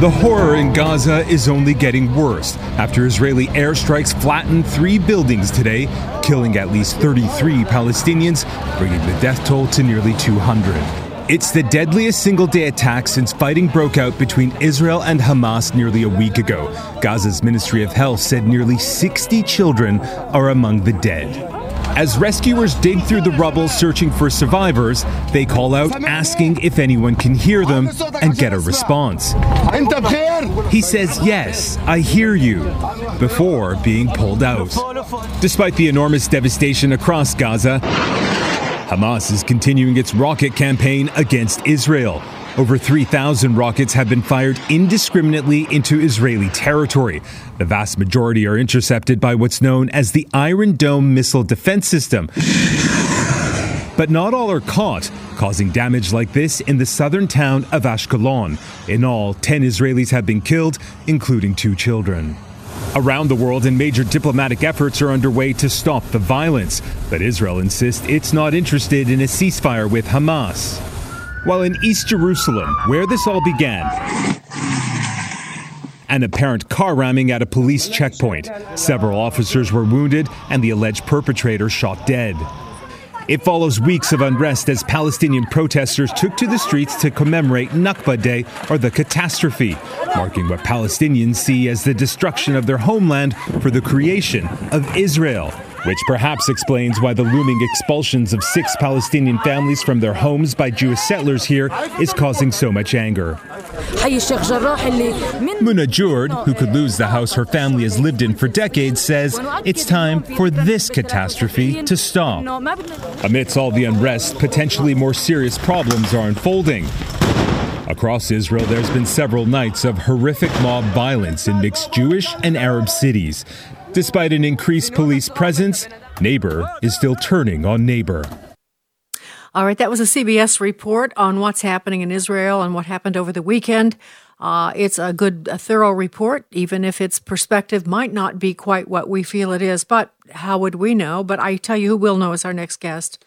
The horror in Gaza is only getting worse after Israeli airstrikes flattened three buildings today, killing at least 33 Palestinians, bringing the death toll to nearly 200. It's the deadliest single day attack since fighting broke out between Israel and Hamas nearly a week ago. Gaza's Ministry of Health said nearly 60 children are among the dead. As rescuers dig through the rubble searching for survivors, they call out asking if anyone can hear them and get a response. He says, Yes, I hear you, before being pulled out. Despite the enormous devastation across Gaza, Hamas is continuing its rocket campaign against Israel. Over 3,000 rockets have been fired indiscriminately into Israeli territory. The vast majority are intercepted by what's known as the Iron Dome missile defense system. But not all are caught, causing damage like this in the southern town of Ashkelon. In all, 10 Israelis have been killed, including two children. Around the world, and major diplomatic efforts are underway to stop the violence. But Israel insists it's not interested in a ceasefire with Hamas. While in East Jerusalem, where this all began, an apparent car ramming at a police checkpoint. Several officers were wounded, and the alleged perpetrator shot dead. It follows weeks of unrest as Palestinian protesters took to the streets to commemorate Nakba Day, or the catastrophe, marking what Palestinians see as the destruction of their homeland for the creation of Israel which perhaps explains why the looming expulsions of six Palestinian families from their homes by Jewish settlers here is causing so much anger. Muna Jord, who could lose the house her family has lived in for decades, says it's time for this catastrophe to stop. Amidst all the unrest, potentially more serious problems are unfolding. Across Israel, there's been several nights of horrific mob violence in mixed Jewish and Arab cities. Despite an increased police presence, neighbor is still turning on neighbor. All right, that was a CBS report on what's happening in Israel and what happened over the weekend. Uh, it's a good, a thorough report, even if its perspective might not be quite what we feel it is. But how would we know? But I tell you who will know is our next guest.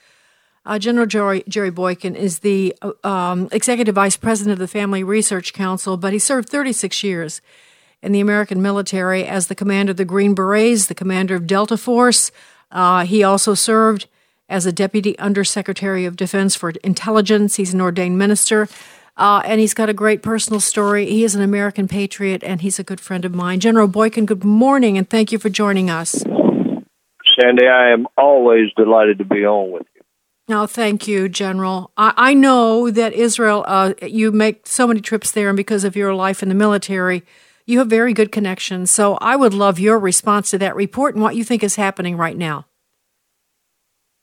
Uh, General Jerry, Jerry Boykin is the uh, um, executive vice president of the Family Research Council, but he served 36 years in the American military as the commander of the Green Berets, the commander of Delta Force. Uh, he also served as a deputy undersecretary of defense for intelligence. He's an ordained minister. Uh, and he's got a great personal story. He is an American patriot, and he's a good friend of mine. General Boykin, good morning, and thank you for joining us. Sandy, I am always delighted to be on with you. No, thank you, General. I, I know that Israel, uh, you make so many trips there, and because of your life in the military, you have very good connections. So I would love your response to that report and what you think is happening right now.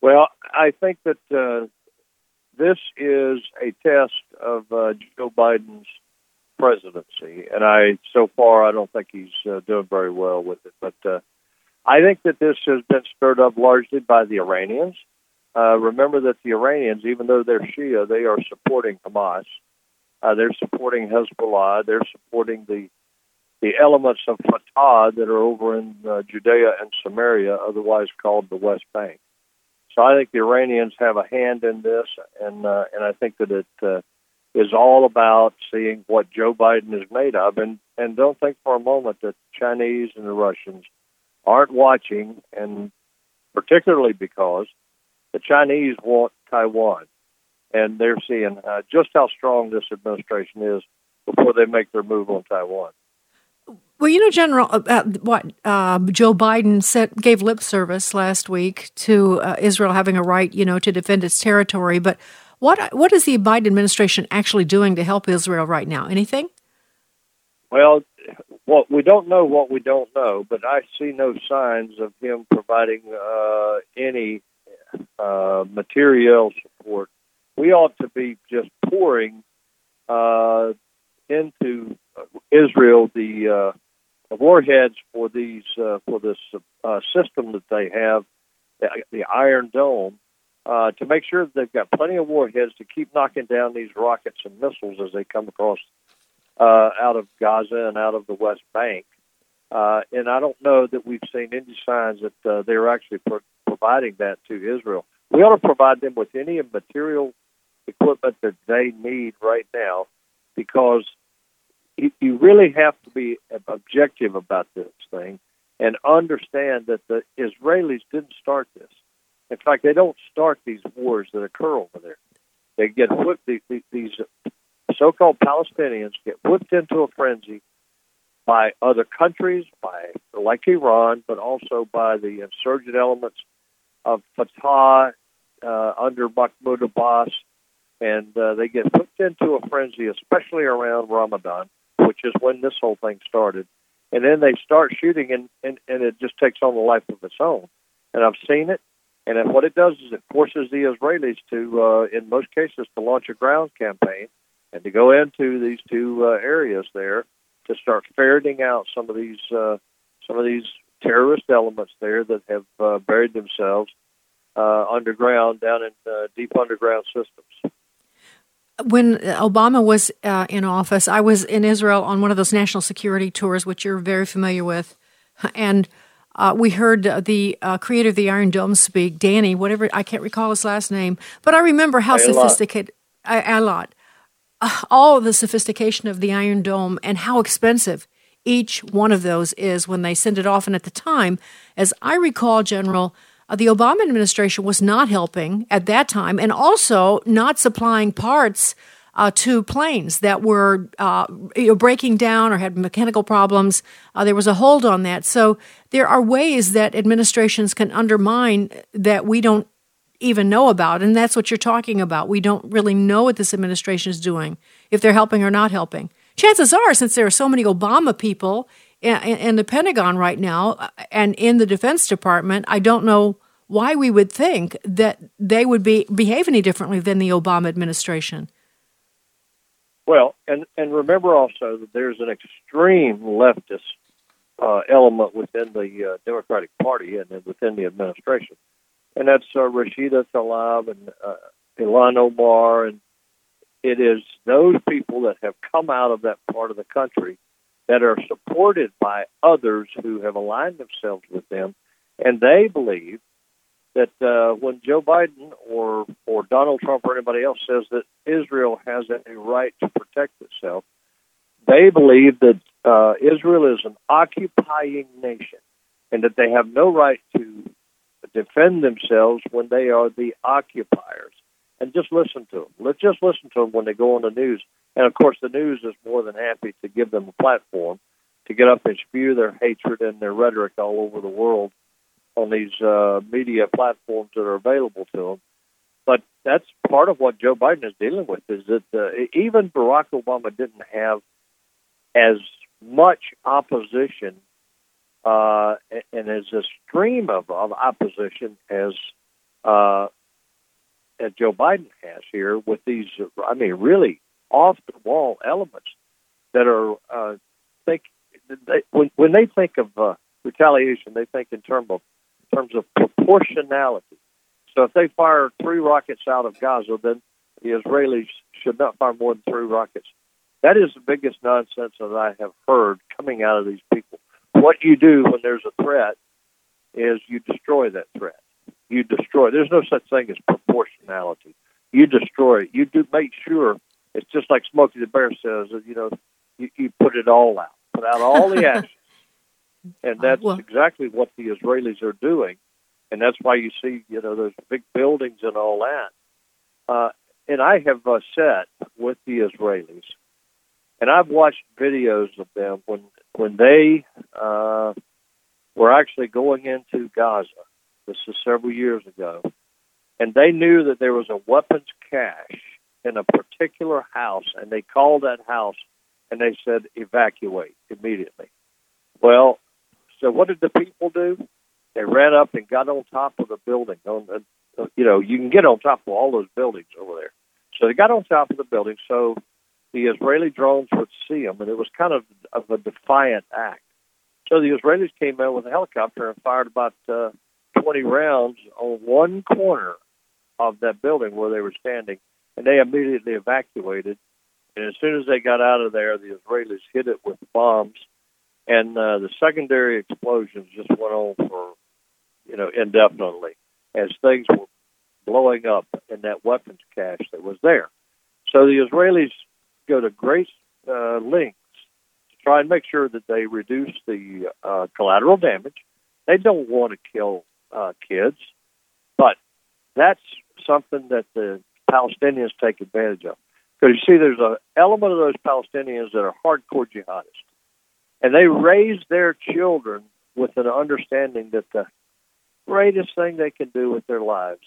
Well, I think that uh, this is a test of uh, Joe Biden's presidency, and I so far I don't think he's uh, doing very well with it. But uh, I think that this has been stirred up largely by the Iranians. Uh, remember that the Iranians, even though they're Shia, they are supporting Hamas. Uh, they're supporting Hezbollah. They're supporting the the elements of Fatah that are over in uh, Judea and Samaria, otherwise called the West Bank. So I think the Iranians have a hand in this, and uh, and I think that it uh, is all about seeing what Joe Biden is made of, and and don't think for a moment that the Chinese and the Russians aren't watching, and particularly because the Chinese want Taiwan, and they're seeing uh, just how strong this administration is before they make their move on Taiwan. Well, you know, General, uh, uh, what uh, Joe Biden said gave lip service last week to uh, Israel having a right, you know, to defend its territory. But What what is the Biden administration actually doing to help Israel right now? Anything? Well, well, we don't know what we don't know, but I see no signs of him providing uh, any uh, material support. We ought to be just pouring into Israel the, uh, warheads for these uh, for this uh, system that they have, the, Iron Dome, uh, to make sure that they've got plenty of warheads to keep knocking down these rockets and missiles as they come across uh, out of Gaza and out of the West Bank. Uh, and I don't know that we've seen any signs that uh, they're actually pro- providing that to Israel. We ought to provide them with any material equipment that they need right now because you really have to be objective about this thing and understand that the Israelis didn't start this. In fact, they don't start these wars that occur over there. They get whipped. These so-called Palestinians get whipped into a frenzy by other countries, by like Iran, but also by the insurgent elements of Fatah uh, under Mahmoud Abbas, and uh, they get whipped into a frenzy, especially around Ramadan, which is when this whole thing started. And then they start shooting, and, and, and it just takes on a life of its own. And I've seen it. And what it does is it forces the Israelis to, uh, in most cases, to launch a ground campaign and to go into these two uh, areas there to start ferreting out some of these uh, some of these terrorist elements there that have uh, buried themselves uh, underground down in uh, deep underground systems. When Obama was uh, in office, I was in Israel on one of those national security tours, which you're very familiar with, and. Uh, we heard uh, the uh, creator of the Iron Dome speak, Danny, whatever I can't recall his last name, but I remember how sophisticated. A lot all the sophistication of the Iron Dome and how expensive each one of those is when they send it off. And at the time, as I recall, General, uh, the Obama administration was not helping at that time and also not supplying parts uh, to planes that were uh, breaking down or had mechanical problems. Uh, there was a hold on that. So there are ways that administrations can undermine that we don't even know about. And that's what you're talking about. We don't really know what this administration is doing, if they're helping or not helping. Chances are, since there are so many Obama people in, the Pentagon right now uh, and in the Defense Department, I don't know why we would think that they would be behave any differently than the Obama administration. Well, and and remember also that there's an extreme leftist uh, element within the uh, Democratic Party and within the administration and that's uh, Rashida Tlaib and uh, Ilhan Omar, and it is those people that have come out of that part of the country that are supported by others who have aligned themselves with them, and they believe that uh, when Joe Biden or or Donald Trump or anybody else says that Israel has a right to protect itself, they believe that uh, Israel is an occupying nation and that they have no right to defend themselves when they are the occupiers. And just listen to them. Let's just listen to them when they go on the news. And of course, the news is more than happy to give them a platform to get up and spew their hatred and their rhetoric all over the world on these uh, media platforms that are available to them. But that's part of what Joe Biden is dealing with. Is that uh, even Barack Obama didn't have as much opposition uh, and as a stream of, of opposition as uh, as Joe Biden has here with these, I mean, really off the wall elements that are uh, think they, when when they think of uh, retaliation, they think in terms of terms of proportionality. So if they fire three rockets out of Gaza, then the Israelis should not fire more than three rockets. That is the biggest nonsense that I have heard coming out of these people what you do when there's a threat is you destroy that threat. You destroy. There's no such thing as proportionality. You destroy it. You do make sure it's just like Smokey the Bear says. You know, you, you put it all out, put out all the ashes, and that's well, exactly what the Israelis are doing, and that's why you see you know those big buildings and all that. Uh, and I have uh, sat with the Israelis, and I've watched videos of them when when they uh, were actually going into Gaza. This is several years ago. and they knew that there was a weapons cache in a particular house, and they called that house and they said evacuate immediately. Well, so what did the people do? They ran up and got on top of the building. On the, you know, you can get on top of all those buildings over there. So they got on top of the building so the Israeli drones would see them, and it was kind of of a defiant act. So the Israelis came in with a helicopter and fired about uh, 20 rounds on one corner of that building where they were standing, and they immediately evacuated. And as soon as they got out of there, the Israelis hit it with bombs, and uh, the secondary explosions just went on for, you know, indefinitely as things were blowing up in that weapons cache that was there. So the Israelis go to great uh, lengths to try and make sure that they reduce the uh, collateral damage. They don't want to kill uh, kids, but that's something that the Palestinians take advantage of. Because you see, there's an element of those Palestinians that are hardcore jihadists, and they raise their children with an understanding that the greatest thing they can do with their lives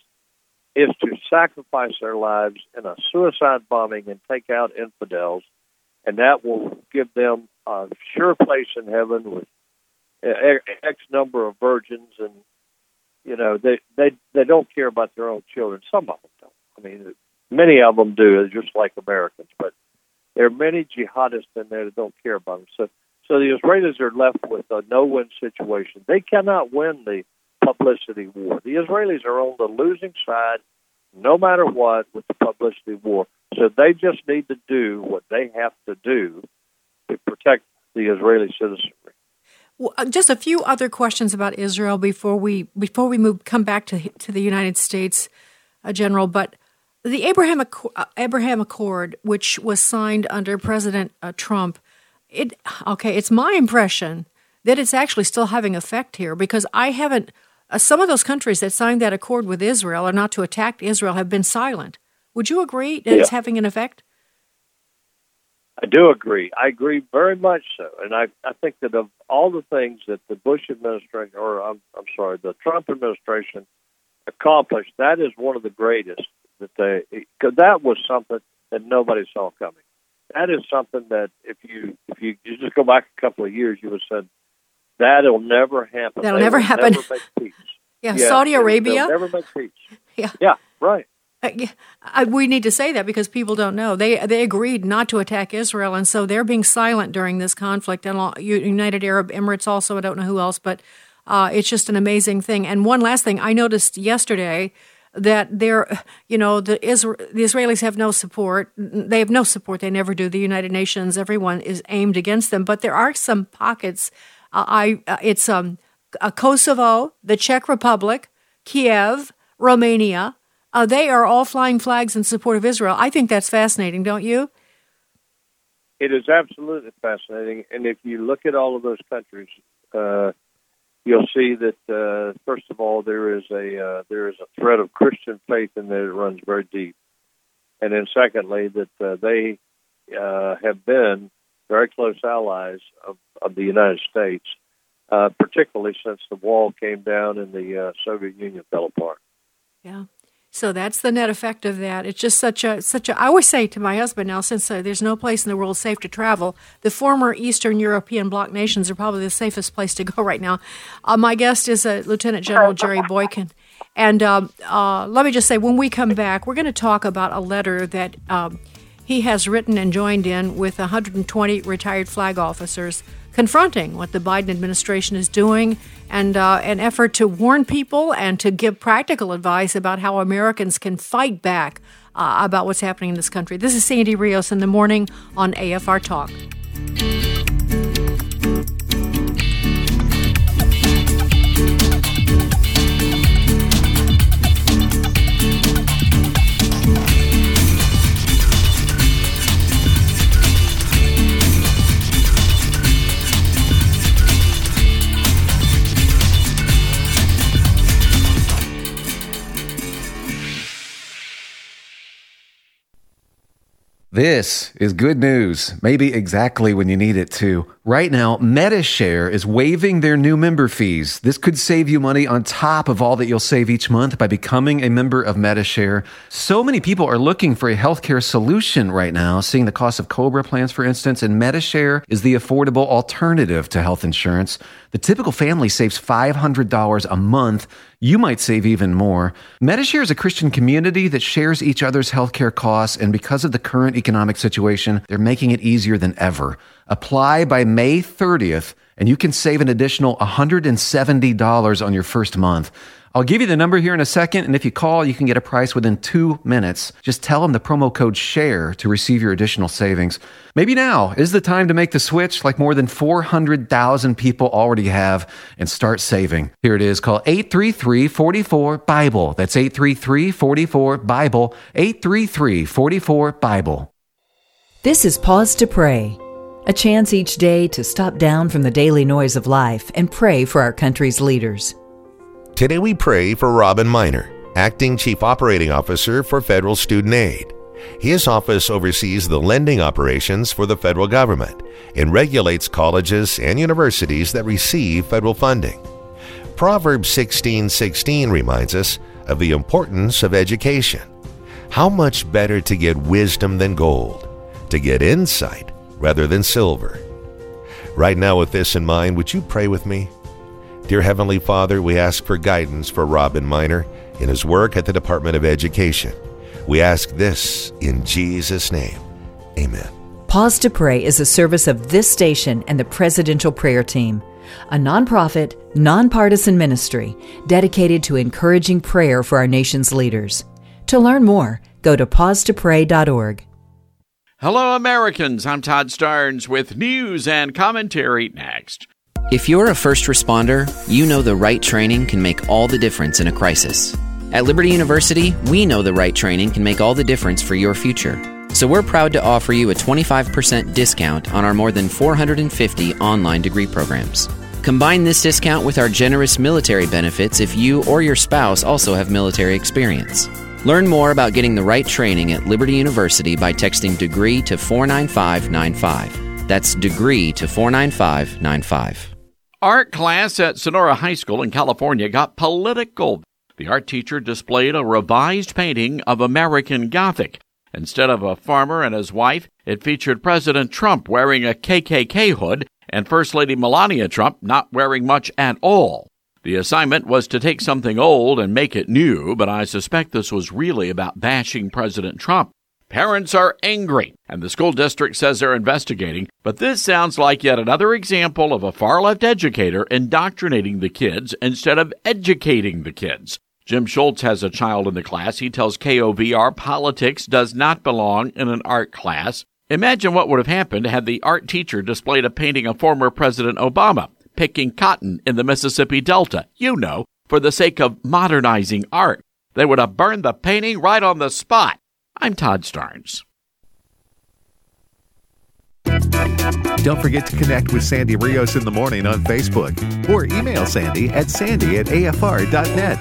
is to sacrifice their lives in a suicide bombing and take out infidels, and that will give them a sure place in heaven with X number of virgins, and you know they they they don't care about their own children. Some of them don't. I mean, many of them do, just like Americans, but there are many jihadists in there that don't care about them. So so the Israelis are left with a no-win situation. They cannot win the publicity war. The Israelis are on the losing side no matter what with the publicity war. So they just need to do what they have to do to protect the Israeli citizenry. Uh, just a few other questions about Israel before we before we move come back to to the United States, uh, General. But the Abraham Accord, uh, Abraham Accord, which was signed under President uh, Trump, it okay. It's my impression that it's actually still having effect here because I haven't uh, some of those countries that signed that accord with Israel or not to attack Israel have been silent. Would you agree that yeah. it's having an effect? I do agree. I agree very much so, and I I think that of all the things that the Bush administration, or I'm I'm sorry, the Trump administration accomplished, that is one of the greatest that they because that was something that nobody saw coming. That is something that if you if you, you just go back a couple of years, you would have said That'll never happen. That'll they never happen. Never yeah, yeah, Saudi Arabia. never make peace. Yeah. Yeah, right. Uh, yeah, we need to say that because people don't know. They they agreed not to attack Israel, and so they're being silent during this conflict. And United Arab Emirates also. I don't know who else, but uh, it's just an amazing thing. And one last thing, I noticed yesterday that they're, you know, the, Isra- the Israelis have no support. They have no support. They never do. The United Nations, everyone is aimed against them. But there are some pockets uh, I uh, it's um, Kosovo, the Czech Republic, Kiev, Romania. Uh, they are all flying flags in support of Israel. I think that's fascinating, don't you? It is absolutely fascinating, and if you look at all of those countries, uh, you'll see that uh, first of all there is a uh, there is a thread of Christian faith in there that runs very deep, and then secondly that uh, they uh, have been very close allies of, of the United States, uh, particularly since the wall came down and the uh, Soviet Union fell apart. Yeah. So that's the net effect of that. It's just such a such a. I always say to my husband now, since uh, there's no place in the world safe to travel, the former Eastern European bloc nations are probably the safest place to go right now. Uh, my guest is uh, Lieutenant General Jerry Boykin, and um, uh, let me just say, when we come back, we're going to talk about a letter that. Um, he has written and joined in with 120 retired flag officers confronting what the Biden administration is doing and uh, an effort to warn people and to give practical advice about how Americans can fight back uh, about what's happening in this country. This is Sandy Rios in the morning on AFR Talk. This is good news, maybe exactly when you need it to. Right now, Medi-Share is waiving their new member fees. This could save you money on top of all that you'll save each month by becoming a member of Medi-Share. So many people are looking for a healthcare solution right now, seeing the cost of COBRA plans, for instance, and Medi-Share is the affordable alternative to health insurance. The typical family saves $500 a month. You might save even more. Medi-Share is a Christian community that shares each other's healthcare costs, and because of the current economic situation, they're making it easier than ever. Apply by May 30th, and you can save an additional $170 on your first month. I'll give you the number here in a second, and if you call, you can get a price within two minutes. Just tell them the promo code SHARE to receive your additional savings. Maybe now is the time to make the switch, like more than 400,000 people already have, and start saving. Here it is. Call 833 44 Bible. That's 833 44 Bible. 833 44 Bible. This is Pause to Pray, a chance each day to stop down from the daily noise of life and pray for our country's leaders. Today we pray for Robin Minor, Acting Chief Operating Officer for Federal Student Aid. His office oversees the lending operations for the federal government and regulates colleges and universities that receive federal funding. Proverbs 16:16 reminds us of the importance of education. How much better to get wisdom than gold, to get insight rather than silver. Right now with this in mind, would you pray with me? Dear Heavenly Father, we ask for guidance for Robin Minor in his work at the Department of Education. We ask this in Jesus' name. Amen. Pause to Pray is a service of this station and the Presidential Prayer Team, a nonprofit, nonpartisan ministry dedicated to encouraging prayer for our nation's leaders. To learn more, go to pausetopray.org. Hello, Americans. I'm Todd Starnes with news and commentary next. If you're a first responder, you know the right training can make all the difference in a crisis. At Liberty University, we know the right training can make all the difference for your future. So we're proud to offer you a 25% discount on our more than 450 online degree programs. Combine this discount with our generous military benefits if you or your spouse also have military experience. Learn more about getting the right training at Liberty University by texting degree to 49595. That's degree to 49595. Art class at Sonora High School in California got political. The art teacher displayed a revised painting of American Gothic. Instead of a farmer and his wife, it featured President Trump wearing a KKK hood and First Lady Melania Trump not wearing much at all. The assignment was to take something old and make it new, but I suspect this was really about bashing President Trump. Parents are angry, and the school district says they're investigating, but this sounds like yet another example of a far left educator indoctrinating the kids instead of educating the kids. Jim Schultz has a child in the class. He tells KOVR politics does not belong in an art class. Imagine what would have happened had the art teacher displayed a painting of former President Obama picking cotton in the Mississippi Delta, you know, for the sake of modernizing art. They would have burned the painting right on the spot. I'm Todd Starnes. Don't forget to connect with Sandy Rios in the morning on Facebook or email Sandy at sandy at afr.net.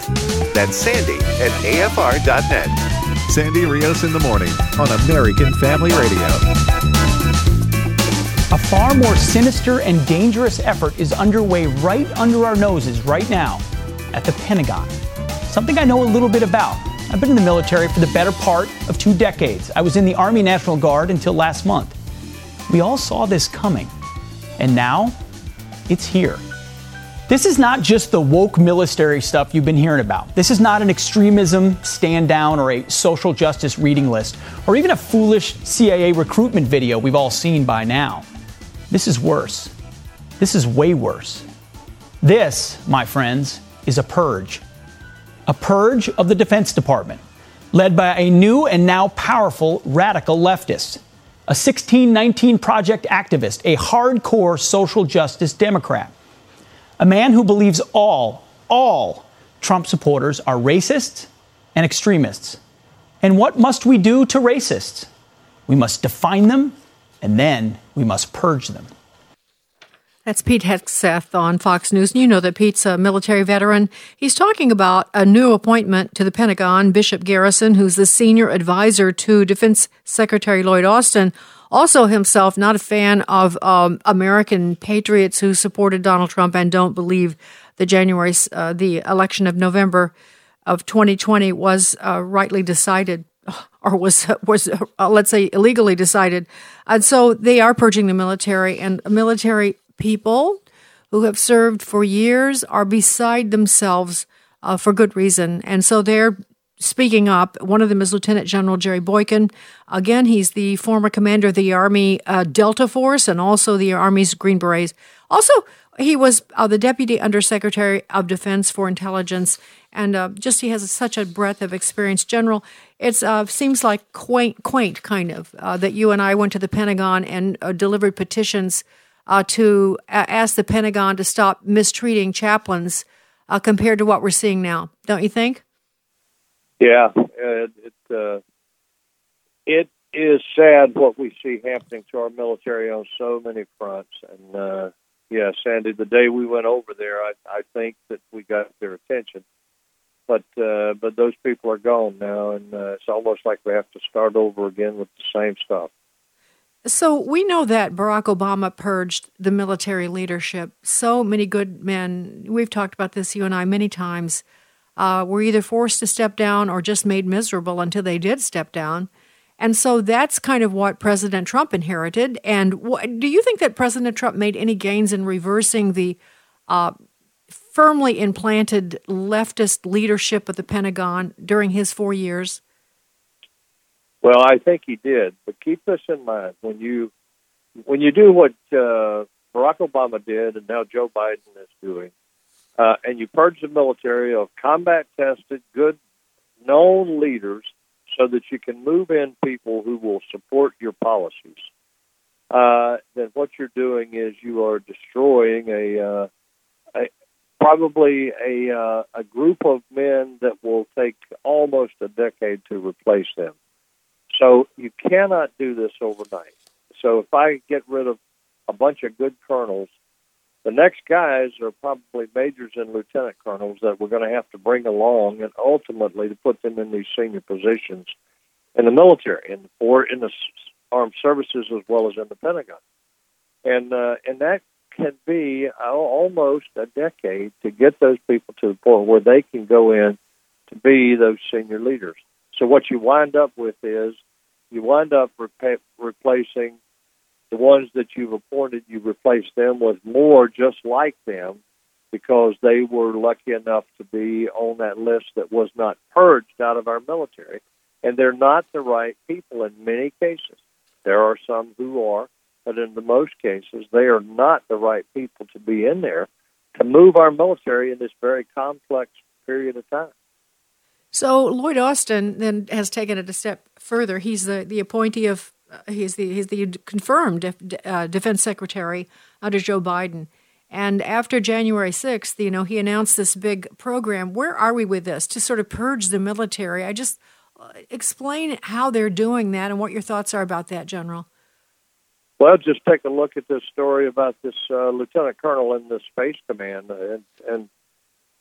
That's sandy at afr.net. Sandy Rios in the morning on American Family Radio. A far more sinister and dangerous effort is underway right under our noses right now at the Pentagon. Something I know a little bit about. I've been in the military for the better part of two decades. I was in the Army National Guard until last month. We all saw this coming. And now, it's here. This is not just the woke military stuff you've been hearing about. This is not an extremism stand down or a social justice reading list or even a foolish CIA recruitment video we've all seen by now. This is worse. This is way worse. This, my friends, is a purge a purge of the Defense Department, led by a new and now powerful radical leftist, a 1619 Project activist, a hardcore social justice Democrat, a man who believes all, all Trump supporters are racists and extremists. And what must we do to racists? We must define them, and then we must purge them. That's Pete Hegseth on Fox News. And you know that Pete's a military veteran. He's talking about a new appointment to the Pentagon, Bishop Garrison, who's the senior advisor to Defense Secretary Lloyd Austin. Also, himself not a fan of um, American patriots who supported Donald Trump and don't believe the January, uh, the election of November of 2020 was uh, rightly decided or was was uh, let's say illegally decided, and so they are purging the military and military people who have served for years are beside themselves uh, for good reason. And so they're speaking up. One of them is Lieutenant General Jerry Boykin. Again, he's the former commander of the Army uh, Delta Force and also the Army's Green Berets. Also, he was uh, the Deputy Undersecretary of Defense for Intelligence, and uh, just he has such a breadth of experience. General, it uh, seems like quaint, quaint kind of uh, that you and I went to the Pentagon and uh, delivered petitions uh, to ask the Pentagon to stop mistreating chaplains compared to what we're seeing now, don't you think? Yeah, it it is sad what we see happening to our military on so many fronts, and yeah, Sandy, the day we went over there, I I think that we got their attention, but uh, but those people are gone now, and uh, it's almost like we have to start over again with the same stuff. So we know that Barack Obama purged the military leadership. So many good men, we've talked about this, you and I, many times, uh, were either forced to step down or just made miserable until they did step down. And so that's kind of what President Trump inherited. And do you think that President Trump made any gains in reversing the uh, firmly implanted leftist leadership of the Pentagon during his four years? Well, I think he did, but keep this in mind when you when you do what uh, Barack Obama did, and now Joe Biden is doing, uh, and you purge the military of combat tested, good, known leaders, so that you can move in people who will support your policies. Uh, then what you're doing is you are destroying a, uh, a probably a uh, a group of men that will take almost a decade to replace them. So you cannot do this overnight. So if I get rid of a bunch of good colonels, the next guys are probably majors and lieutenant colonels that we're going to have to bring along, and ultimately to put them in these senior positions in the military and or in the armed services as well as in the Pentagon. And uh, and that can be almost a decade to get those people to the point where they can go in to be those senior leaders. So what you wind up with is you wind up replacing the ones that you've appointed. You replace them with more just like them because they were lucky enough to be on that list that was not purged out of our military, and they're not the right people in many cases. There are some who are, but in the most cases, they are not the right people to be in there to move our military in this very complex period of time. So Lloyd Austin then has taken it a step further. He's the, the appointee of he's the he's the confirmed def, uh, defense secretary under Joe Biden. And after January 6th, you know, he announced this big program. Where are we with this to sort of purge the military? I just uh, explain how they're doing that and what your thoughts are about that, General. Well, just take a look at this story about this uh, lieutenant colonel in the Space Command, and, and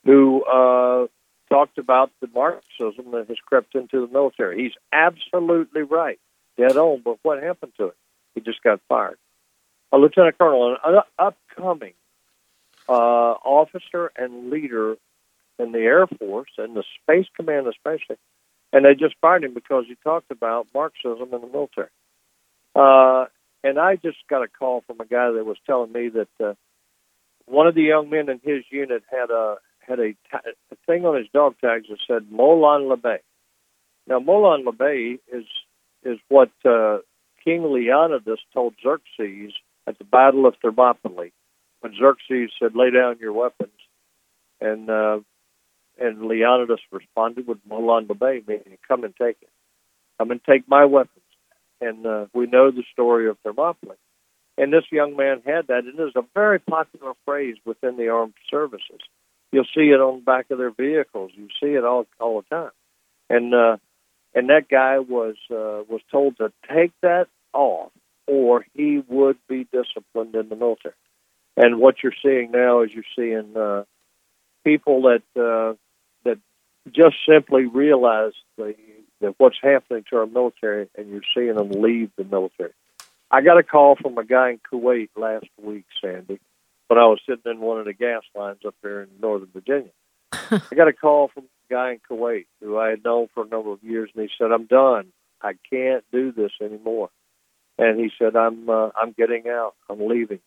who uh, talked about the Marxism that has crept into the military. He's absolutely right, dead on. But what happened to it? He just got fired. A lieutenant colonel, an upcoming uh, officer and leader in the Air Force and the Space Command, especially, and they just fired him because he talked about Marxism in the military. Uh, and I just got a call from a guy that was telling me that uh, one of the young men in his unit had a had a, thing on his dog tags that said Molon Labe. Now, Molon Labe is is what uh, King Leonidas told Xerxes at the Battle of Thermopylae, when Xerxes said, "Lay down your weapons," and uh, and Leonidas responded with Molon Labe," meaning "Come and take it, come and take my weapons." And uh, we know the story of Thermopylae. And this young man had that, and it is a very popular phrase within the armed services. You'll see it on the back of their vehicles. You see it all all the time. And uh, and that guy was uh, was told to take that off, or he would be disciplined in the military. And what you're seeing now is you're seeing uh, people that uh, that just simply realize the that what's happening to our military, and you're seeing them leave the military. I got a call from a guy in Kuwait last week, Sandy, when I was sitting in one of the gas lines up there in Northern Virginia. I got a call from guy in Kuwait who I had known for a number of years, and he said, "I'm done. I can't do this anymore." And he said, "I'm uh, I'm getting out. I'm leaving."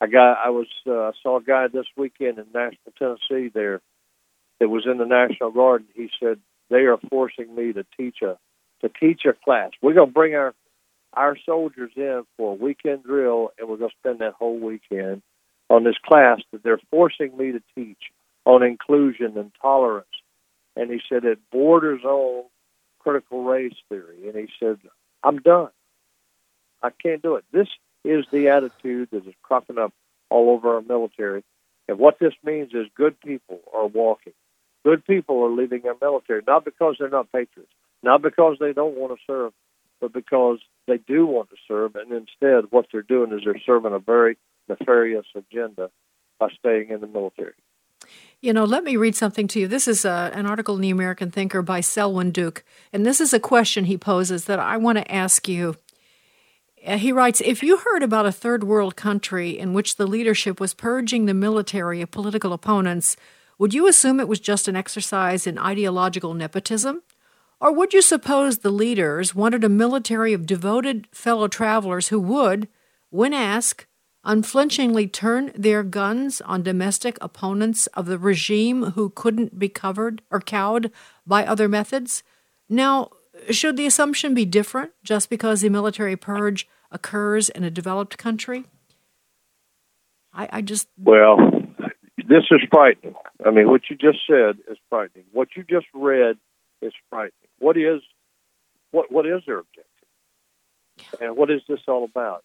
I got I was uh, I saw a guy this weekend in Nashville, Tennessee. There, that was in the National Guard. He said they are forcing me to teach a to teach a class. We're going to bring our our soldiers in for a weekend drill, and we're going to spend that whole weekend on this class that they're forcing me to teach on inclusion and tolerance. And he said it borders on critical race theory. And he said, I'm done. I can't do it. This is the attitude that is cropping up all over our military. And what this means is good people are walking. Good people are leaving our military, not because they're not patriots, not because they don't want to serve, but because they do want to serve. And instead, what they're doing is they're serving a very nefarious agenda by staying in the military. You know, let me read something to you. This is uh, an article in the American Thinker by Selwyn Duke, and this is a question he poses that I want to ask you. Uh, he writes If you heard about a third world country in which the leadership was purging the military of political opponents, would you assume it was just an exercise in ideological nepotism? Or would you suppose the leaders wanted a military of devoted fellow travelers who would, when asked, unflinchingly turn their guns on domestic opponents of the regime who couldn't be covered or cowed by other methods? Now, should the assumption be different just because the military purge occurs in a developed country? I, I just. Well, this is frightening. I mean, what you just said is frightening. What you just read is frightening. What is what what is their objective? And what is this all about?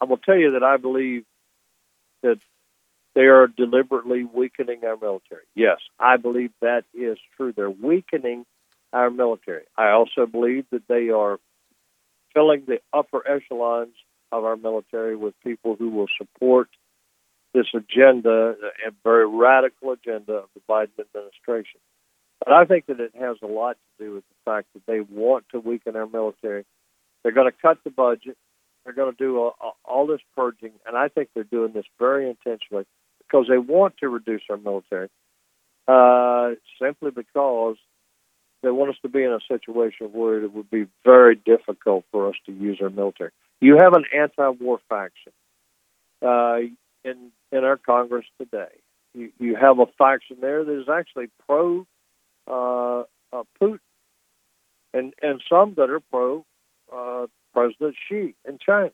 I will tell you that I believe that they are deliberately weakening our military. Yes, I believe that is true. They're weakening our military. I also believe that they are filling the upper echelons of our military with people who will support this agenda, a very radical agenda of the Biden administration. But I think that it has a lot to do with the fact that they want to weaken our military. They're going to cut the budget. They're going to do all, all this purging, and I think they're doing this very intentionally because they want to reduce our military. Uh, simply because they want us to be in a situation where it would be very difficult for us to use our military. You have an anti-war faction uh, in in our Congress today. You, you have a faction there that is actually pro uh, uh, Putin, and and some that are pro uh, President Xi in China.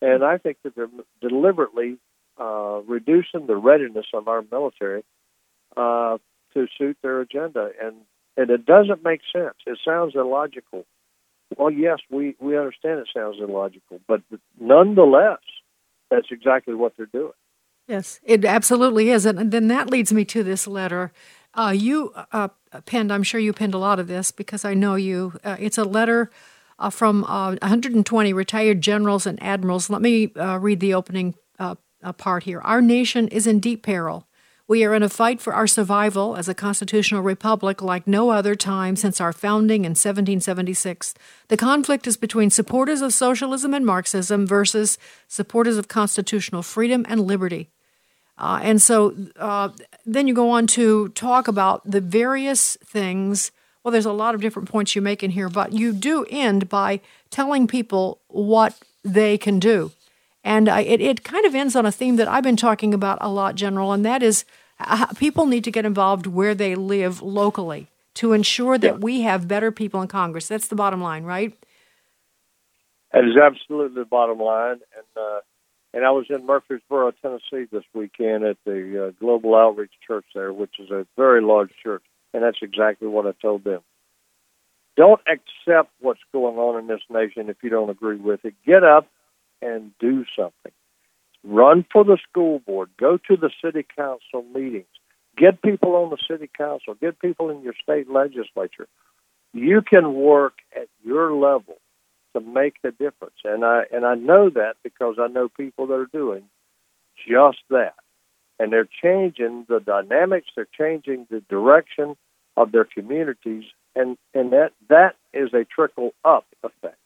And I think that they're deliberately uh, reducing the readiness of our military uh, to suit their agenda, and and it doesn't make sense. It sounds illogical. Well, yes, we we understand it sounds illogical, but nonetheless, that's exactly what they're doing. Yes, it absolutely is. And then that leads me to this letter. Uh, you uh, penned, I'm sure you penned a lot of this because I know you. Uh, it's a letter uh, from 120 uh, retired generals and admirals. Let me uh, read the opening part here. Our nation is in deep peril. We are in a fight for our survival as a constitutional republic like no other time since our founding in 1776. The conflict is between supporters of socialism and Marxism versus supporters of constitutional freedom and liberty. Uh, and so uh, then you go on to talk about the various things. Well, there's a lot of different points you make in here, but you do end by telling people what they can do. And uh, it, it kind of ends on a theme that I've been talking about a lot, General, and that is people need to get involved where they live locally to ensure that yeah. we have better people in Congress. That's the bottom line, right? That is absolutely the bottom line. And uh, and I was in Murfreesboro, Tennessee this weekend at the uh, Global Outreach Church there, which is a very large church, and that's exactly what I told them. Don't accept what's going on in this nation if you don't agree with it. Get up and do something. Run for the school board. Go to the city council meetings. Get people on the city council. Get people in your state legislature. You can work at your level to make the difference, and I and I know that because I know people that are doing just that. And they're changing the dynamics, they're changing the direction of their communities, and, and that, that is a trickle up effect.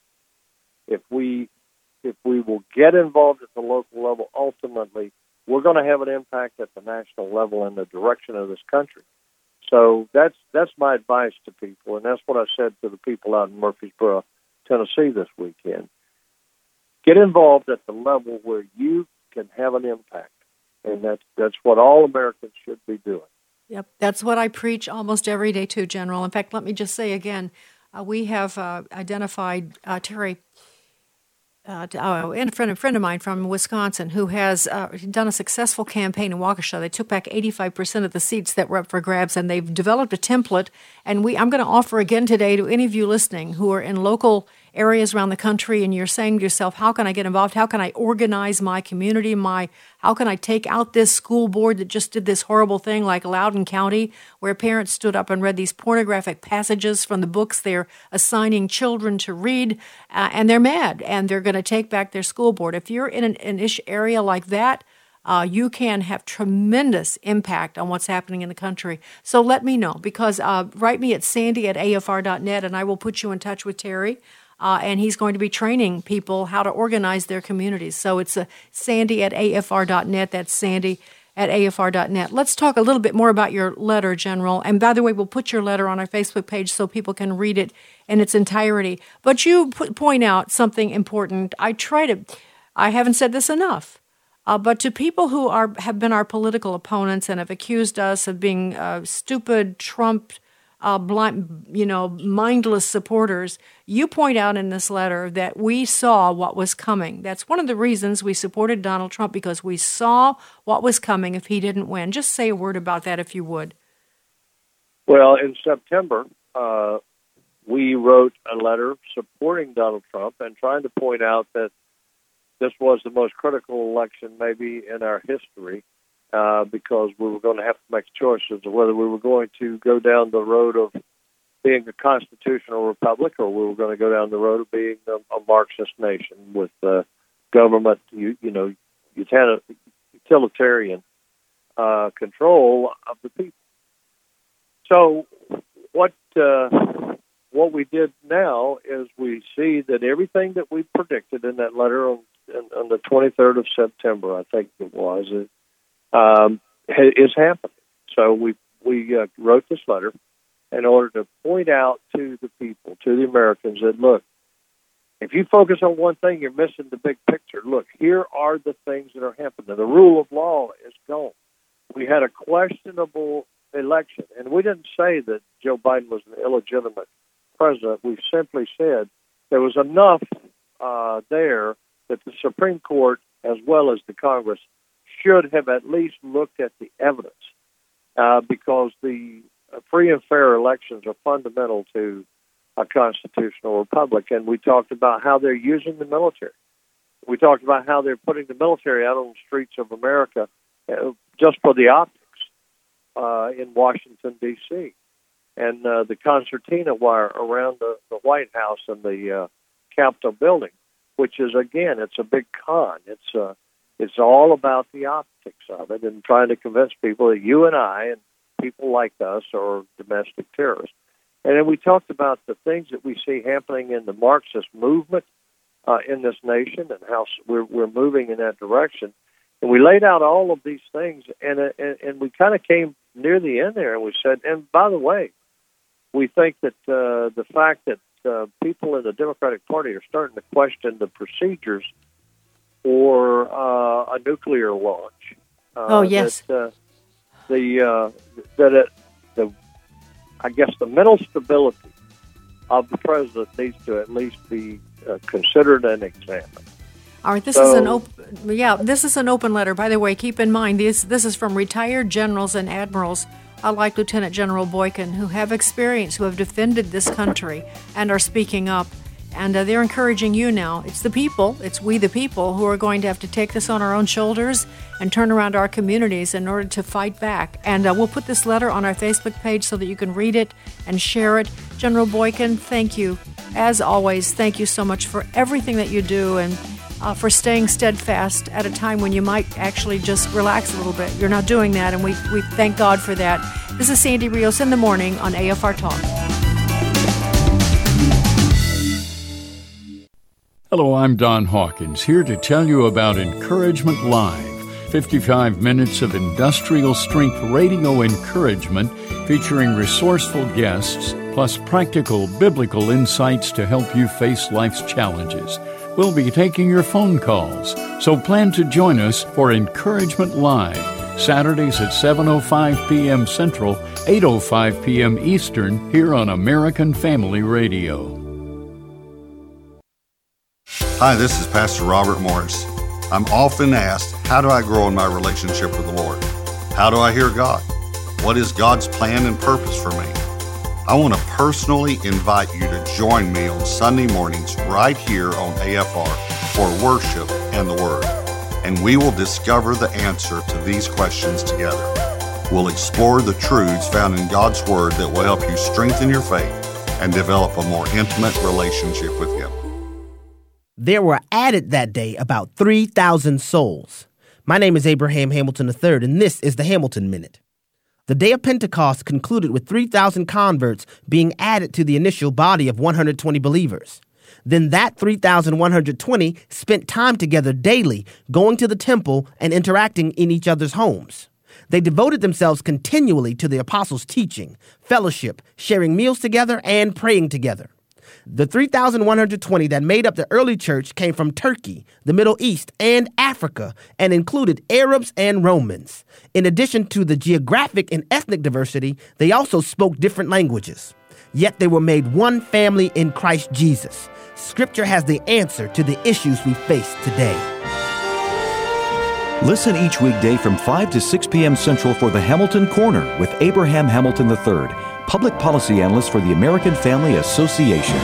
If we if we will get involved at the local level, ultimately we're going to have an impact at the national level in the direction of this country. So that's that's my advice to people, and that's what I said to the people out in Murfreesboro, Tennessee this weekend. Get involved at the level where you can have an impact, and that's that's what all Americans should be doing. Yep, that's what I preach almost every day too, General. In fact, let me just say again, uh, we have uh, identified uh, Terry uh, uh, and a friend, a friend of mine from Wisconsin who has uh, done a successful campaign in Waukesha. They took back 85% of the seats that were up for grabs, and they've developed a template. And we, I'm going to offer again today to any of you listening who are in local areas around the country and you're saying to yourself, how can I get involved? How can I organize my community? My how can I take out this school board that just did this horrible thing like Loudoun County, where parents stood up and read these pornographic passages from the books they're assigning children to read, uh, and they're mad and they're going to take back their school board. If you're in an, an ish area like that, uh, you can have tremendous impact on what's happening in the country. So let me know because uh, write me at sandy at afr.net and I will put you in touch with Terry uh, and he's going to be training people how to organize their communities. So it's a Sandy at AFR.net. That's Sandy at AFR.net. Let's talk a little bit more about your letter, General. And by the way, we'll put your letter on our Facebook page so people can read it in its entirety. But you point out something important. I try to, I haven't said this enough. Uh, but to people who are have been our political opponents and have accused us of being uh, stupid Trump uh, blind, you know, mindless supporters. You point out in this letter that we saw what was coming. That's one of the reasons we supported Donald Trump because we saw what was coming if he didn't win. Just say a word about that, if you would. Well, in September, uh, we wrote a letter supporting Donald Trump and trying to point out that this was the most critical election maybe in our history uh, because we were going to have to make choices of whether we were going to go down the road of being a constitutional republic or we were going to go down the road of being a, a Marxist nation with uh, government, you, you know, utilitarian uh, control of the people. So, what uh, what we did now is we see that everything that we predicted in that letter on, on the 23rd of September, I think it was, um, is happening. So we we uh, wrote this letter in order to point out to the people, to the Americans, that look, if you focus on one thing, you're missing the big picture. Look, here are the things that are happening. The rule of law is gone. We had a questionable election, and we didn't say that Joe Biden was an illegitimate president. We simply said there was enough uh, there that the Supreme Court, as well as the Congress, should have at least looked at the evidence uh, because the free and fair elections are fundamental to a constitutional republic. And we talked about how they're using the military. We talked about how they're putting the military out on the streets of America uh, just for the optics uh, in Washington, D.C. And uh, the concertina wire around the, the White House and the uh, Capitol building, which is, again, it's a big con. It's uh, it's all about the optics of it and trying to convince people that you and I and people like us are domestic terrorists. And then we talked about the things that we see happening in the Marxist movement uh, in this nation and how we're, we're moving in that direction. And we laid out all of these things, and uh, and, and we kind of came near the end there, and we said, and by the way, we think that uh, the fact that uh, people in the Democratic Party are starting to question the procedures or uh, a nuclear launch. Uh, oh yes. That, uh, the uh, that it, the I guess the mental stability of the president needs to at least be uh, considered and examined. All right, this so, is an open. Yeah, this is an open letter. By the way, keep in mind this. This is from retired generals and admirals, like Lieutenant General Boykin, who have experience, who have defended this country, and are speaking up. And uh, they're encouraging you now. It's the people, it's we the people, who are going to have to take this on our own shoulders and turn around our communities in order to fight back. And uh, we'll put this letter on our Facebook page so that you can read it and share it. General Boykin, thank you. As always, thank you so much for everything that you do. And uh, for staying steadfast at a time when you might actually just relax a little bit. You're not doing that, and we, we thank God for that. This is Sandy Rios in the morning on AFR Talk. Hello, I'm Don Hawkins, here to tell you about Encouragement Live 55 minutes of industrial strength radio encouragement featuring resourceful guests plus practical biblical insights to help you face life's challenges. We'll be taking your phone calls, so plan to join us for Encouragement Live, Saturdays at 7:05 p.m. Central, 8:05 p.m. Eastern here on American Family Radio. Hi, this is Pastor Robert Morris. I'm often asked, how do I grow in my relationship with the Lord? How do I hear God? What is God's plan and purpose for me? I want to personally invite you to join me on Sunday mornings right here on AFR for worship and the Word. And we will discover the answer to these questions together. We'll explore the truths found in God's Word that will help you strengthen your faith and develop a more intimate relationship with Him. There were added that day about 3,000 souls. My name is Abraham Hamilton III, and this is the Hamilton Minute. The day of Pentecost concluded with 3,000 converts being added to the initial body of 120 believers. Then that 3,120 spent time together daily, going to the temple and interacting in each other's homes. They devoted themselves continually to the apostles' teaching, fellowship, sharing meals together, and praying together. The 3,120 that made up the early church came from Turkey, the Middle East, and Africa, and included Arabs and Romans. In addition to the geographic and ethnic diversity, they also spoke different languages. Yet they were made one family in Christ Jesus. Scripture has the answer to the issues we face today. Listen each weekday from 5 to 6 p.m. Central for the Hamilton Corner with Abraham Hamilton III public policy analyst for the American Family Association.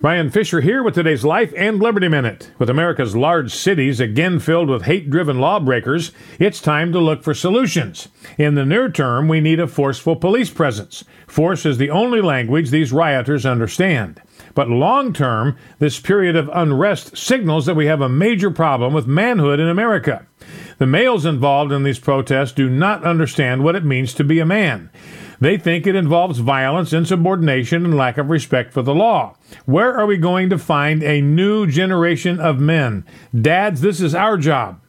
Bryan Fischer here with today's Life and Liberty Minute. With America's large cities again filled with hate driven lawbreakers, it's time to look for solutions. In the near term, we need a forceful police presence. Force is the only language these rioters understand. But long term, this period of unrest signals that we have a major problem with manhood in America. The males involved in these protests do not understand what it means to be a man. They think it involves violence, insubordination, and lack of respect for the law. Where are we going to find a new generation of men? Dads, this is our job.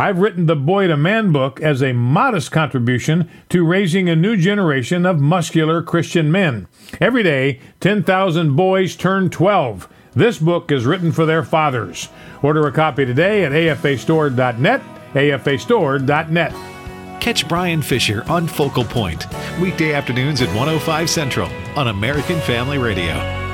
I've written the Boy to Man book as a modest contribution to raising a new generation of muscular Christian men. Every day, 10,000 boys turn 12. This book is written for their fathers. Order a copy today at afastore.net, afastore.net. Catch Bryan Fischer on Focal Point, weekday afternoons at 105 Central on American Family Radio.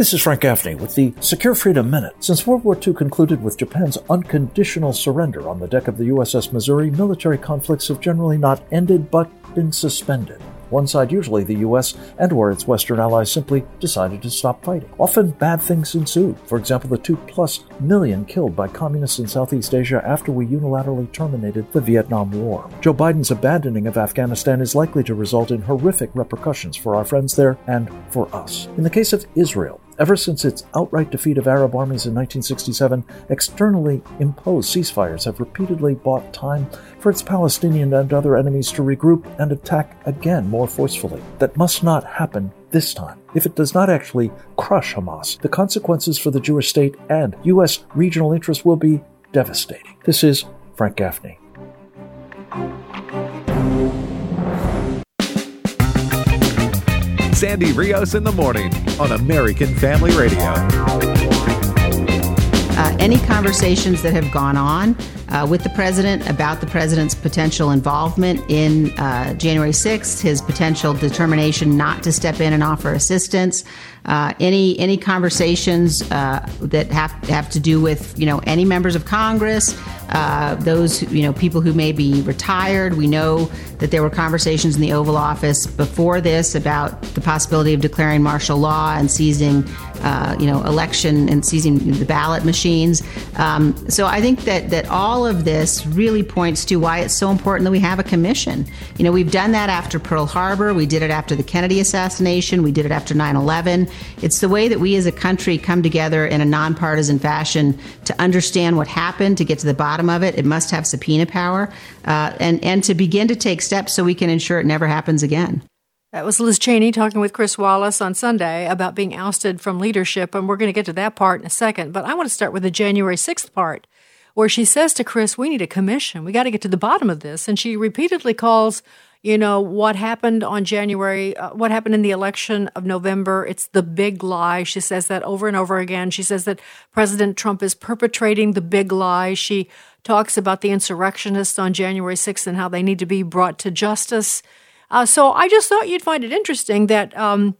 This is Frank Gaffney with the Secure Freedom Minute. Since World War II concluded with Japan's unconditional surrender on the deck of the USS Missouri, military conflicts have generally not ended but been suspended. One side, usually the US, and or its Western allies simply decided to stop fighting. Often bad things ensued. For example, the 2 plus million killed by communists in Southeast Asia after we unilaterally terminated the Vietnam War. Joe Biden's abandoning of Afghanistan is likely to result in horrific repercussions for our friends there and for us. In the case of Israel, Ever since its outright defeat of Arab armies in 1967, externally imposed ceasefires have repeatedly bought time for its Palestinian and other enemies to regroup and attack again more forcefully. That must not happen this time. If it does not actually crush Hamas, the consequences for the Jewish state and U.S. regional interests will be devastating. This is Frank Gaffney. Sandy Rios in the morning on American Family Radio. Uh, any conversations that have gone on uh, with the president about the president's potential involvement in uh, January 6th, his potential determination not to step in and offer assistance, uh, any any conversations uh, that have have to do with you know any members of Congress, uh, those you know people who may be retired. We know that there were conversations in the Oval Office before this about the possibility of declaring martial law and seizing, uh, you know, election and seizing the ballot machines. Um, so I think that that all of this really points to why it's so important that we have a commission. You know, we've done that after Pearl Harbor. We did it after the Kennedy assassination. We did it after 9/11. It's the way that we as a country come together in a nonpartisan fashion to understand what happened, to get to the bottom of it. It must have subpoena power, uh, and and to begin to take steps so we can ensure it never happens again. That was Liz Cheney talking with Chris Wallace on Sunday about being ousted from leadership, and we're going to get to that part in a second. But I want to start with the January 6th part, where she says to Chris, We need a commission. We got to get to the bottom of this. And she repeatedly calls you know, what happened on January, uh, what happened in the election of November. It's the big lie. She says that over and over again. She says that President Trump is perpetrating the big lie. She talks about the insurrectionists on January 6th and how they need to be brought to justice. Uh, so I just thought you'd find it interesting that um,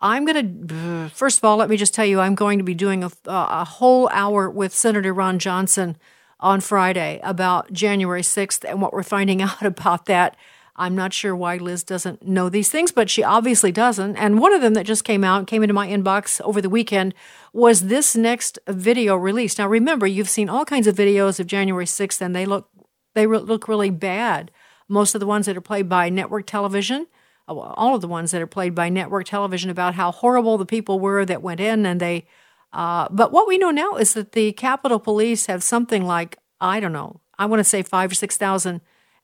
I'm going to, first of all, let me just tell you, I'm going to be doing a, a whole hour with Senator Ron Johnson on Friday about January 6th and what we're finding out about that. I'm not sure why Liz doesn't know these things, but she obviously doesn't. And one of them that just came out, came into my inbox over the weekend, was this next video release. Now, remember, you've seen all kinds of videos of January 6th, and they look they re- look really bad. Most of the ones that are played by network television, uh, all of the ones that are played by network television, about how horrible the people were that went in, and they. Uh, but what we know now is that the Capitol Police have something like I don't know, I want to say five or six thousand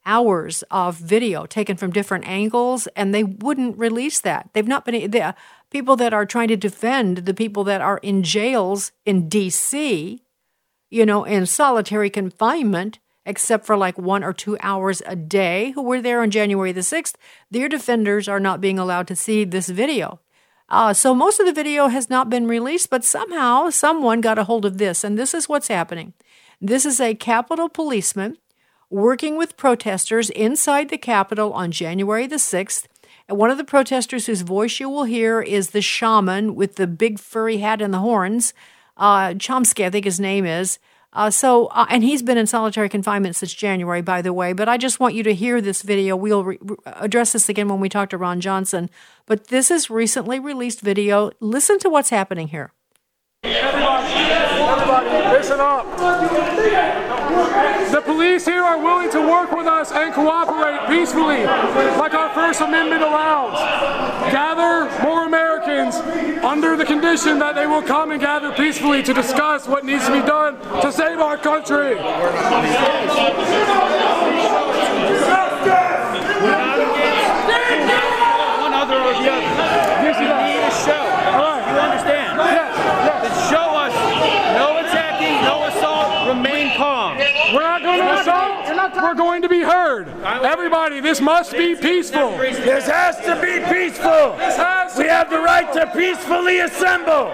hours of video taken from different angles, and they wouldn't release that. They've not been the people that are trying to defend the people that are in jails in D.C. You know, in solitary confinement, except for like one or two hours a day, who were there on January the sixth. Their defenders are not being allowed to see this video. Uh, so most of the video has not been released, but somehow someone got a hold of this, and this is what's happening. This is a Capitol policeman working with protesters inside the Capitol on January the 6th. And one of the protesters whose voice you will hear is the shaman with the big furry hat and the horns. Uh, Chomsky, I think his name is. Uh, so, uh, and he's been in solitary confinement since January, by the way. But I just want you to hear this video. We'll re- address this again when we talk to Ron Johnson. But this is recently released video. Listen to what's happening here. Everybody, everybody, listen up. The police here are willing to work with us and cooperate peacefully, like our First Amendment allows. Gather more Americans under the condition that they will come and gather peacefully to discuss what needs to be done to save our country. One other or the other. You need a show. You understand? Yes, yes. Show us no attacking, no assault, remain calm. We're not going to assault. We're going to be heard. Everybody, this must be peaceful. This has to be peaceful. We have the right to peacefully assemble.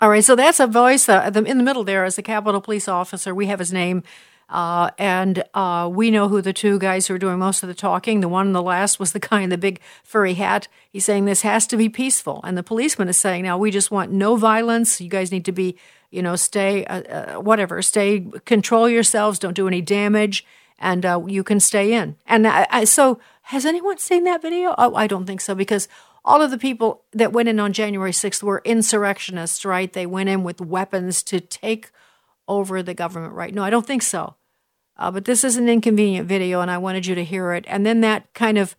All right, so that's a voice. Uh, in the middle there is the Capitol Police officer. We have his name. Uh, and uh, we know who the two guys who are doing most of the talking. The one in the last was the guy in the big furry hat. He's saying this has to be peaceful. And the policeman is saying, now we just want no violence. You guys need to be, you know, stay, uh, uh whatever, stay, control yourselves, don't do any damage, and uh, you can stay in. And I, I, so, has anyone seen that video? Oh, I don't think so because all of the people that went in on January 6th were insurrectionists, right? They went in with weapons to take over the government right? No, I don't think so. Uh, but this is an inconvenient video, and I wanted you to hear it. And then that kind of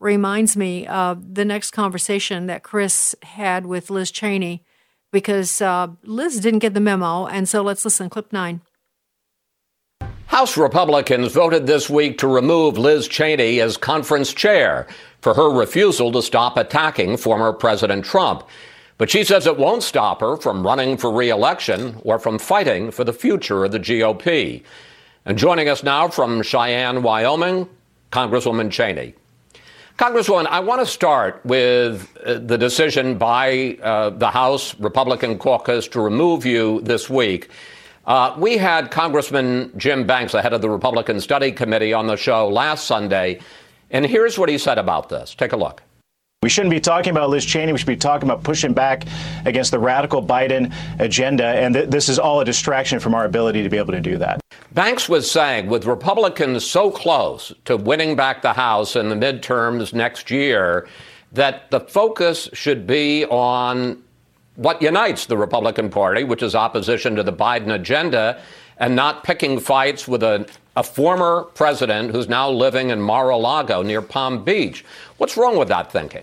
reminds me of the next conversation that Chris had with Liz Cheney, because uh, Liz didn't get the memo. And so let's listen. Clip nine. House Republicans voted this week to remove Liz Cheney as conference chair for her refusal to stop attacking former President Trump. But she says it won't stop her from running for reelection or from fighting for the future of the GOP. And joining us now from Cheyenne, Wyoming, Congresswoman Cheney. Congresswoman, I want to start with uh, the decision by uh, the House Republican caucus to remove you this week. Uh, we had Congressman Jim Banks, the head of the Republican Study Committee, on the show last Sunday, and here's what he said about this. Take a look. We shouldn't be talking about Liz Cheney. We should be talking about pushing back against the radical Biden agenda. And th- this is all a distraction from our ability to be able to do that. Banks was saying with Republicans so close to winning back the House in the midterms next year, that the focus should be on what unites the Republican Party, which is opposition to the Biden agenda, and not picking fights with a, a former president who's now living in Mar a Lago near Palm Beach. What's wrong with that thinking?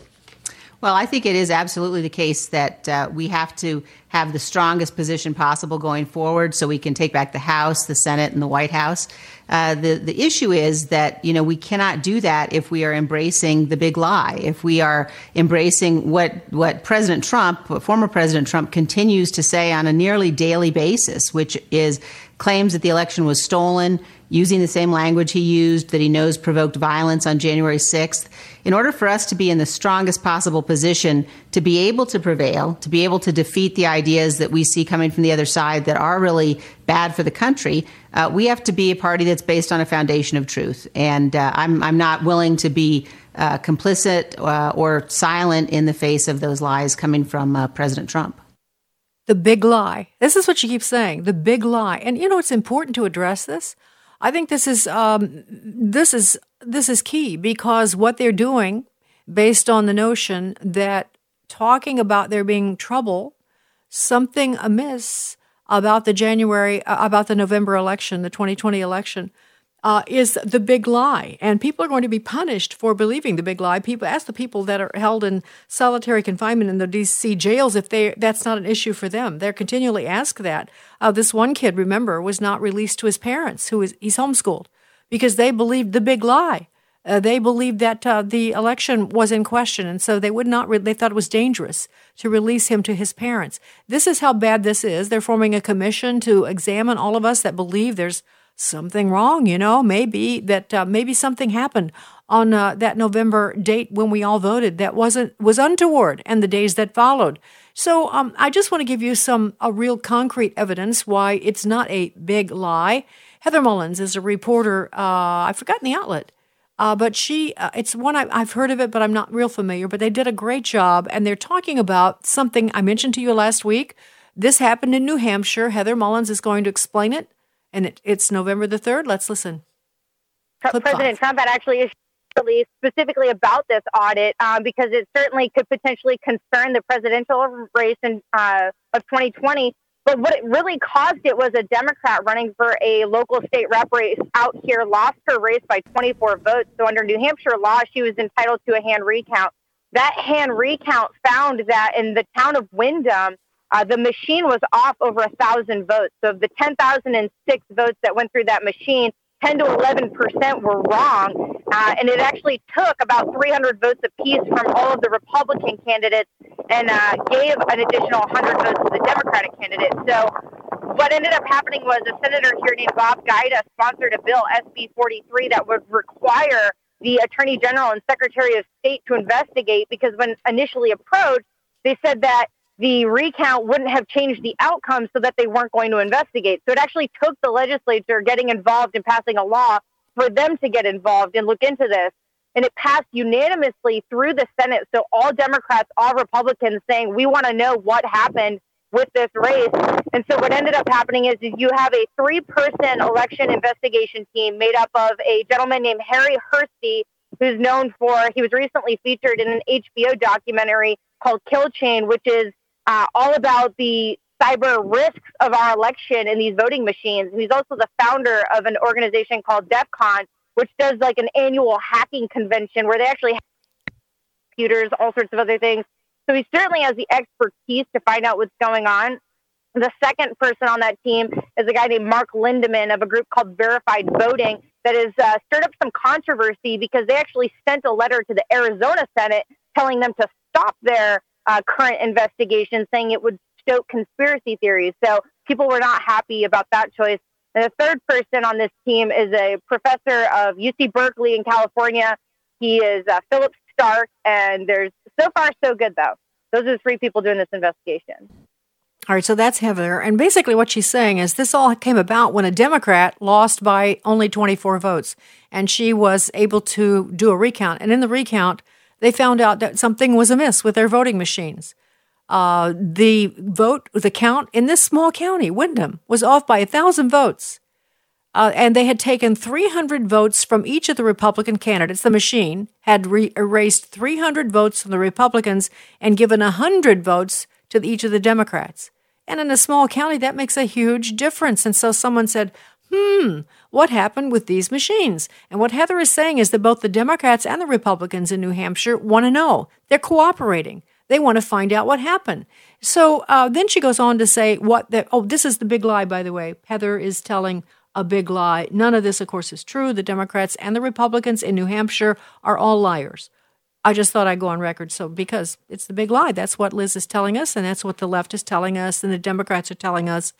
Well, I think it is absolutely the case that uh, we have to have the strongest position possible going forward so we can take back the House, the Senate, and the White House. Uh, the, the issue is that, you know, we cannot do that if we are embracing the big lie, if we are embracing what, what President Trump, former President Trump, continues to say on a nearly daily basis, which is claims that the election was stolen, using the same language he used that he knows provoked violence on January 6th. In order for us to be in the strongest possible position to be able to prevail, to be able to defeat the ideas that we see coming from the other side that are really bad for the country, uh, we have to be a party that's based on a foundation of truth. And uh, I'm, I'm not willing to be uh, complicit uh, or silent in the face of those lies coming from uh, President Trump. The big lie. This is what she keeps saying. The big lie. And you know, it's important to address this. I think this is um, this is this is key because what they're doing, based on the notion that talking about there being trouble, something amiss about the January uh, about the November election, the 2020 election, uh, is the big lie. And people are going to be punished for believing the big lie. People ask the people that are held in solitary confinement in the DC jails if they that's not an issue for them. They're continually asked that. Uh, this one kid, remember, was not released to his parents, who is he's homeschooled, because they believed the big lie. Uh, they believed that uh, the election was in question, and so they would not. Re- they thought it was dangerous to release him to his parents. This is how bad this is. They're forming a commission to examine all of us that believe there's something wrong, you know, maybe that uh, maybe something happened on uh, that November date when we all voted that wasn't was untoward and the days that followed. So um, I just want to give you some a real concrete evidence why it's not a big lie. Heather Mullins is a reporter. Uh, I've forgotten the outlet. Uh, but she, uh, it's one I, I've heard of it, but I'm not real familiar. But they did a great job, and they're talking about something I mentioned to you last week. This happened in New Hampshire. Heather Mullins is going to explain it and it, it's November the 3rd. Let's listen. Clip President five. Trump had actually issued release specifically about this audit um, because it certainly could potentially concern the presidential race in, uh, of 2020. But what it really caused it was a Democrat running for a local state rep race out here lost her race by 24 votes. So under New Hampshire law, she was entitled to a hand recount. That hand recount found that in the town of Windham, uh, the machine was off over a thousand votes. So of the 10,006 votes that went through that machine, 10 to 11 percent were wrong, uh, and it actually took about 300 votes apiece from all of the Republican candidates and uh, gave an additional 100 votes to the Democratic candidate. So what ended up happening was a senator here named Bob Giuda sponsored a bill, SB 43, that would require the Attorney General and Secretary of State to investigate because when initially approached, they said that the recount wouldn't have changed the outcome so that they weren't going to investigate. So it actually took the legislature getting involved and passing a law for them to get involved and look into this. And it passed unanimously through the Senate. So all Democrats, all Republicans saying, we want to know what happened with this race. And so what ended up happening is you have a three person election investigation team made up of a gentleman named Harry Hursti, who's known for, he was recently featured in an HBO documentary called Kill Chain, which is uh, all about the cyber risks of our election and these voting machines. He's also the founder of an organization called DEF CON, which does like an annual hacking convention where they actually have computers, all sorts of other things. So he certainly has the expertise to find out what's going on. The second person on that team is a guy named Mark Lindeman of a group called Verified Voting that has uh, stirred up some controversy because they actually sent a letter to the Arizona Senate telling them to stop their uh, current investigation, saying it would stoke conspiracy theories. So people were not happy about that choice. And the third person on this team is a professor of UC Berkeley in California. He is uh, Philip Stark, and there's so far so good though. Those are the three people doing this investigation. All right, so that's Heather. And basically, what she's saying is this all came about when a Democrat lost by only 24 votes, and she was able to do a recount. And in the recount, they found out that something was amiss with their voting machines. Uh, the vote, the count in this small county, Windham, was off by a thousand votes. Uh, and they had taken 300 votes from each of the Republican candidates. The machine had re- erased 300 votes from the Republicans and given 100 votes to each of the Democrats. And in a small county, that makes a huge difference. And so someone said, hmm, what happened with these machines? And what Heather is saying is that both the Democrats and the Republicans in New Hampshire want to know. They're cooperating. They want to find out what happened. So uh, then she goes on to say what the, oh, this is the big lie, by the way. Heather is telling a big lie. None of this, of course, is true. The Democrats and the Republicans in New Hampshire are all liars. I just thought I'd go on record. So, because it's the big lie. That's what Liz is telling us, and that's what the left is telling us, and the Democrats are telling us.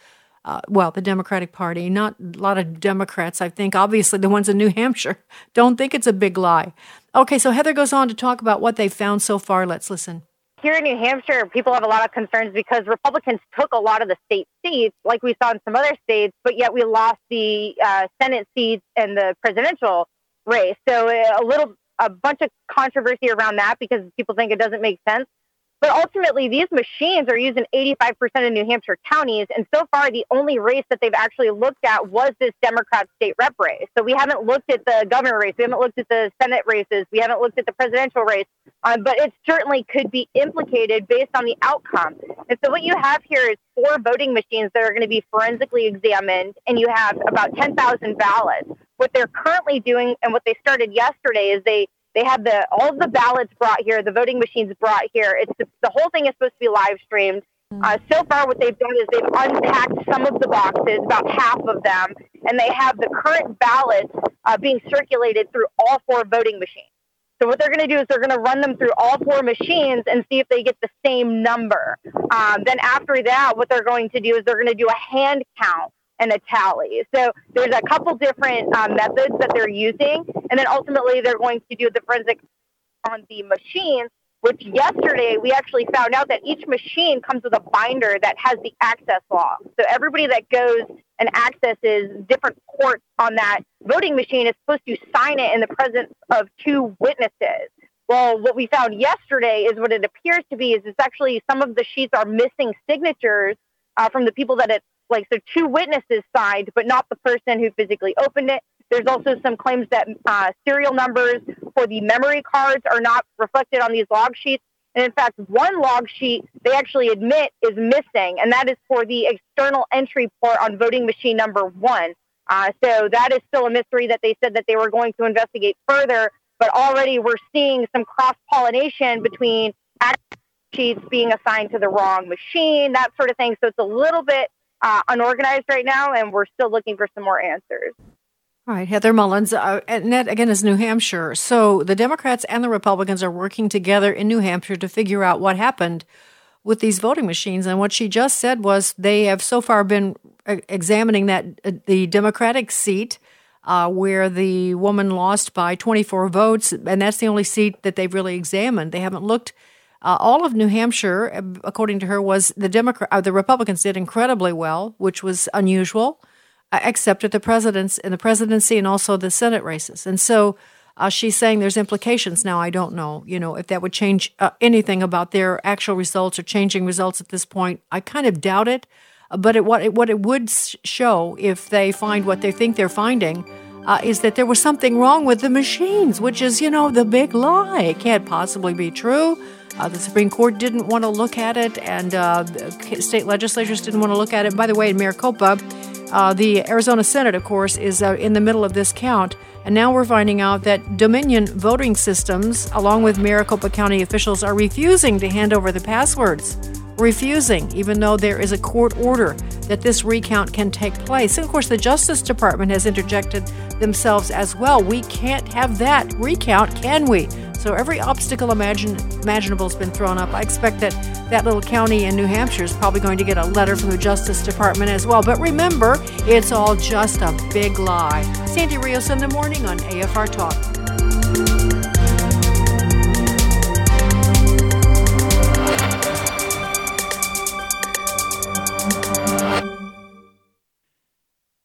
Uh, well, the Democratic Party, not a lot of Democrats, I think, obviously the ones in New Hampshire, don't think it's a big lie. Okay, so Heather goes on to talk about what they've found so far. Let's listen here in New Hampshire, people have a lot of concerns because Republicans took a lot of the state seats, like we saw in some other states, but yet we lost the uh, Senate seats and the presidential race. So uh, a little, a bunch of controversy around that because people think it doesn't make sense. But ultimately, these machines are used in 85% of New Hampshire counties. And so far, the only race that they've actually looked at was this Democrat state rep race. So we haven't looked at the governor race. We haven't looked at the Senate races. We haven't looked at the presidential race. Um, but it certainly could be implicated based on the outcome. And so what you have here is four voting machines that are going to be forensically examined, and you have about 10,000 ballots. What they're currently doing and what they started yesterday is they they have the all of the ballots brought here, the voting machines brought here. It's the, the whole thing is supposed to be live streamed. Uh, so far, what they've done is they've unpacked some of the boxes, about half of them, and they have the current ballots uh, being circulated through all four voting machines. So what they're going to do is they're going to run them through all four machines and see if they get the same number. Um, then after that, what they're going to do is they're going to do a hand count and a tally. So there's a couple different um, methods that they're using, and then ultimately they're going to do the forensic on the machines. Which yesterday we actually found out that each machine comes with a binder that has the access log. So everybody that goes and accesses different ports on that voting machine is supposed to sign it in the presence of two witnesses. Well, what we found yesterday is what it appears to be is it's actually some of the sheets are missing signatures uh, from the people that it like so two witnesses signed, but not the person who physically opened it. There's also some claims that uh, serial numbers for the memory cards are not reflected on these log sheets. And in fact, one log sheet they actually admit is missing, and that is for the external entry port on voting machine number one. Uh, so that is still a mystery that they said that they were going to investigate further. But already we're seeing some cross pollination between sheets being assigned to the wrong machine, that sort of thing. So it's a little bit uh, unorganized right now, and we're still looking for some more answers. All right, Heather Mullins, uh, that again is New Hampshire. So the Democrats and the Republicans are working together in New Hampshire to figure out what happened with these voting machines. And what she just said was they have so far been examining that uh, the Democratic seat uh, where the woman lost by 24 votes, and that's the only seat that they've really examined. They haven't looked uh, all of New Hampshire, uh, according to her, was the Democrat, uh, the Republicans did incredibly well, which was unusual, uh, except at the president's in the presidency and also the Senate races. And so uh, she's saying there's implications. Now I don't know, you know, if that would change uh, anything about their actual results or changing results at this point. I kind of doubt it. But it, what it, what it would show if they find what they think they're finding. Uh, is that there was something wrong with the machines, which is, you know, the big lie. It can't possibly be true. Uh, the Supreme Court didn't want to look at it, and uh, state legislatures didn't want to look at it. By the way, in Maricopa, uh, the Arizona Senate, of course, is uh, in the middle of this count. And now we're finding out that Dominion voting systems, along with Maricopa County officials, are refusing to hand over the passwords. Refusing, even though there is a court order that this recount can take place. And of course, the Justice Department has interjected themselves as well. We can't have that recount, can we? So every obstacle imagine, imaginable has been thrown up. I expect that that little county in New Hampshire is probably going to get a letter from the Justice Department as well. But remember, it's all just a big lie. Sandy Rios in the morning on AFR Talk.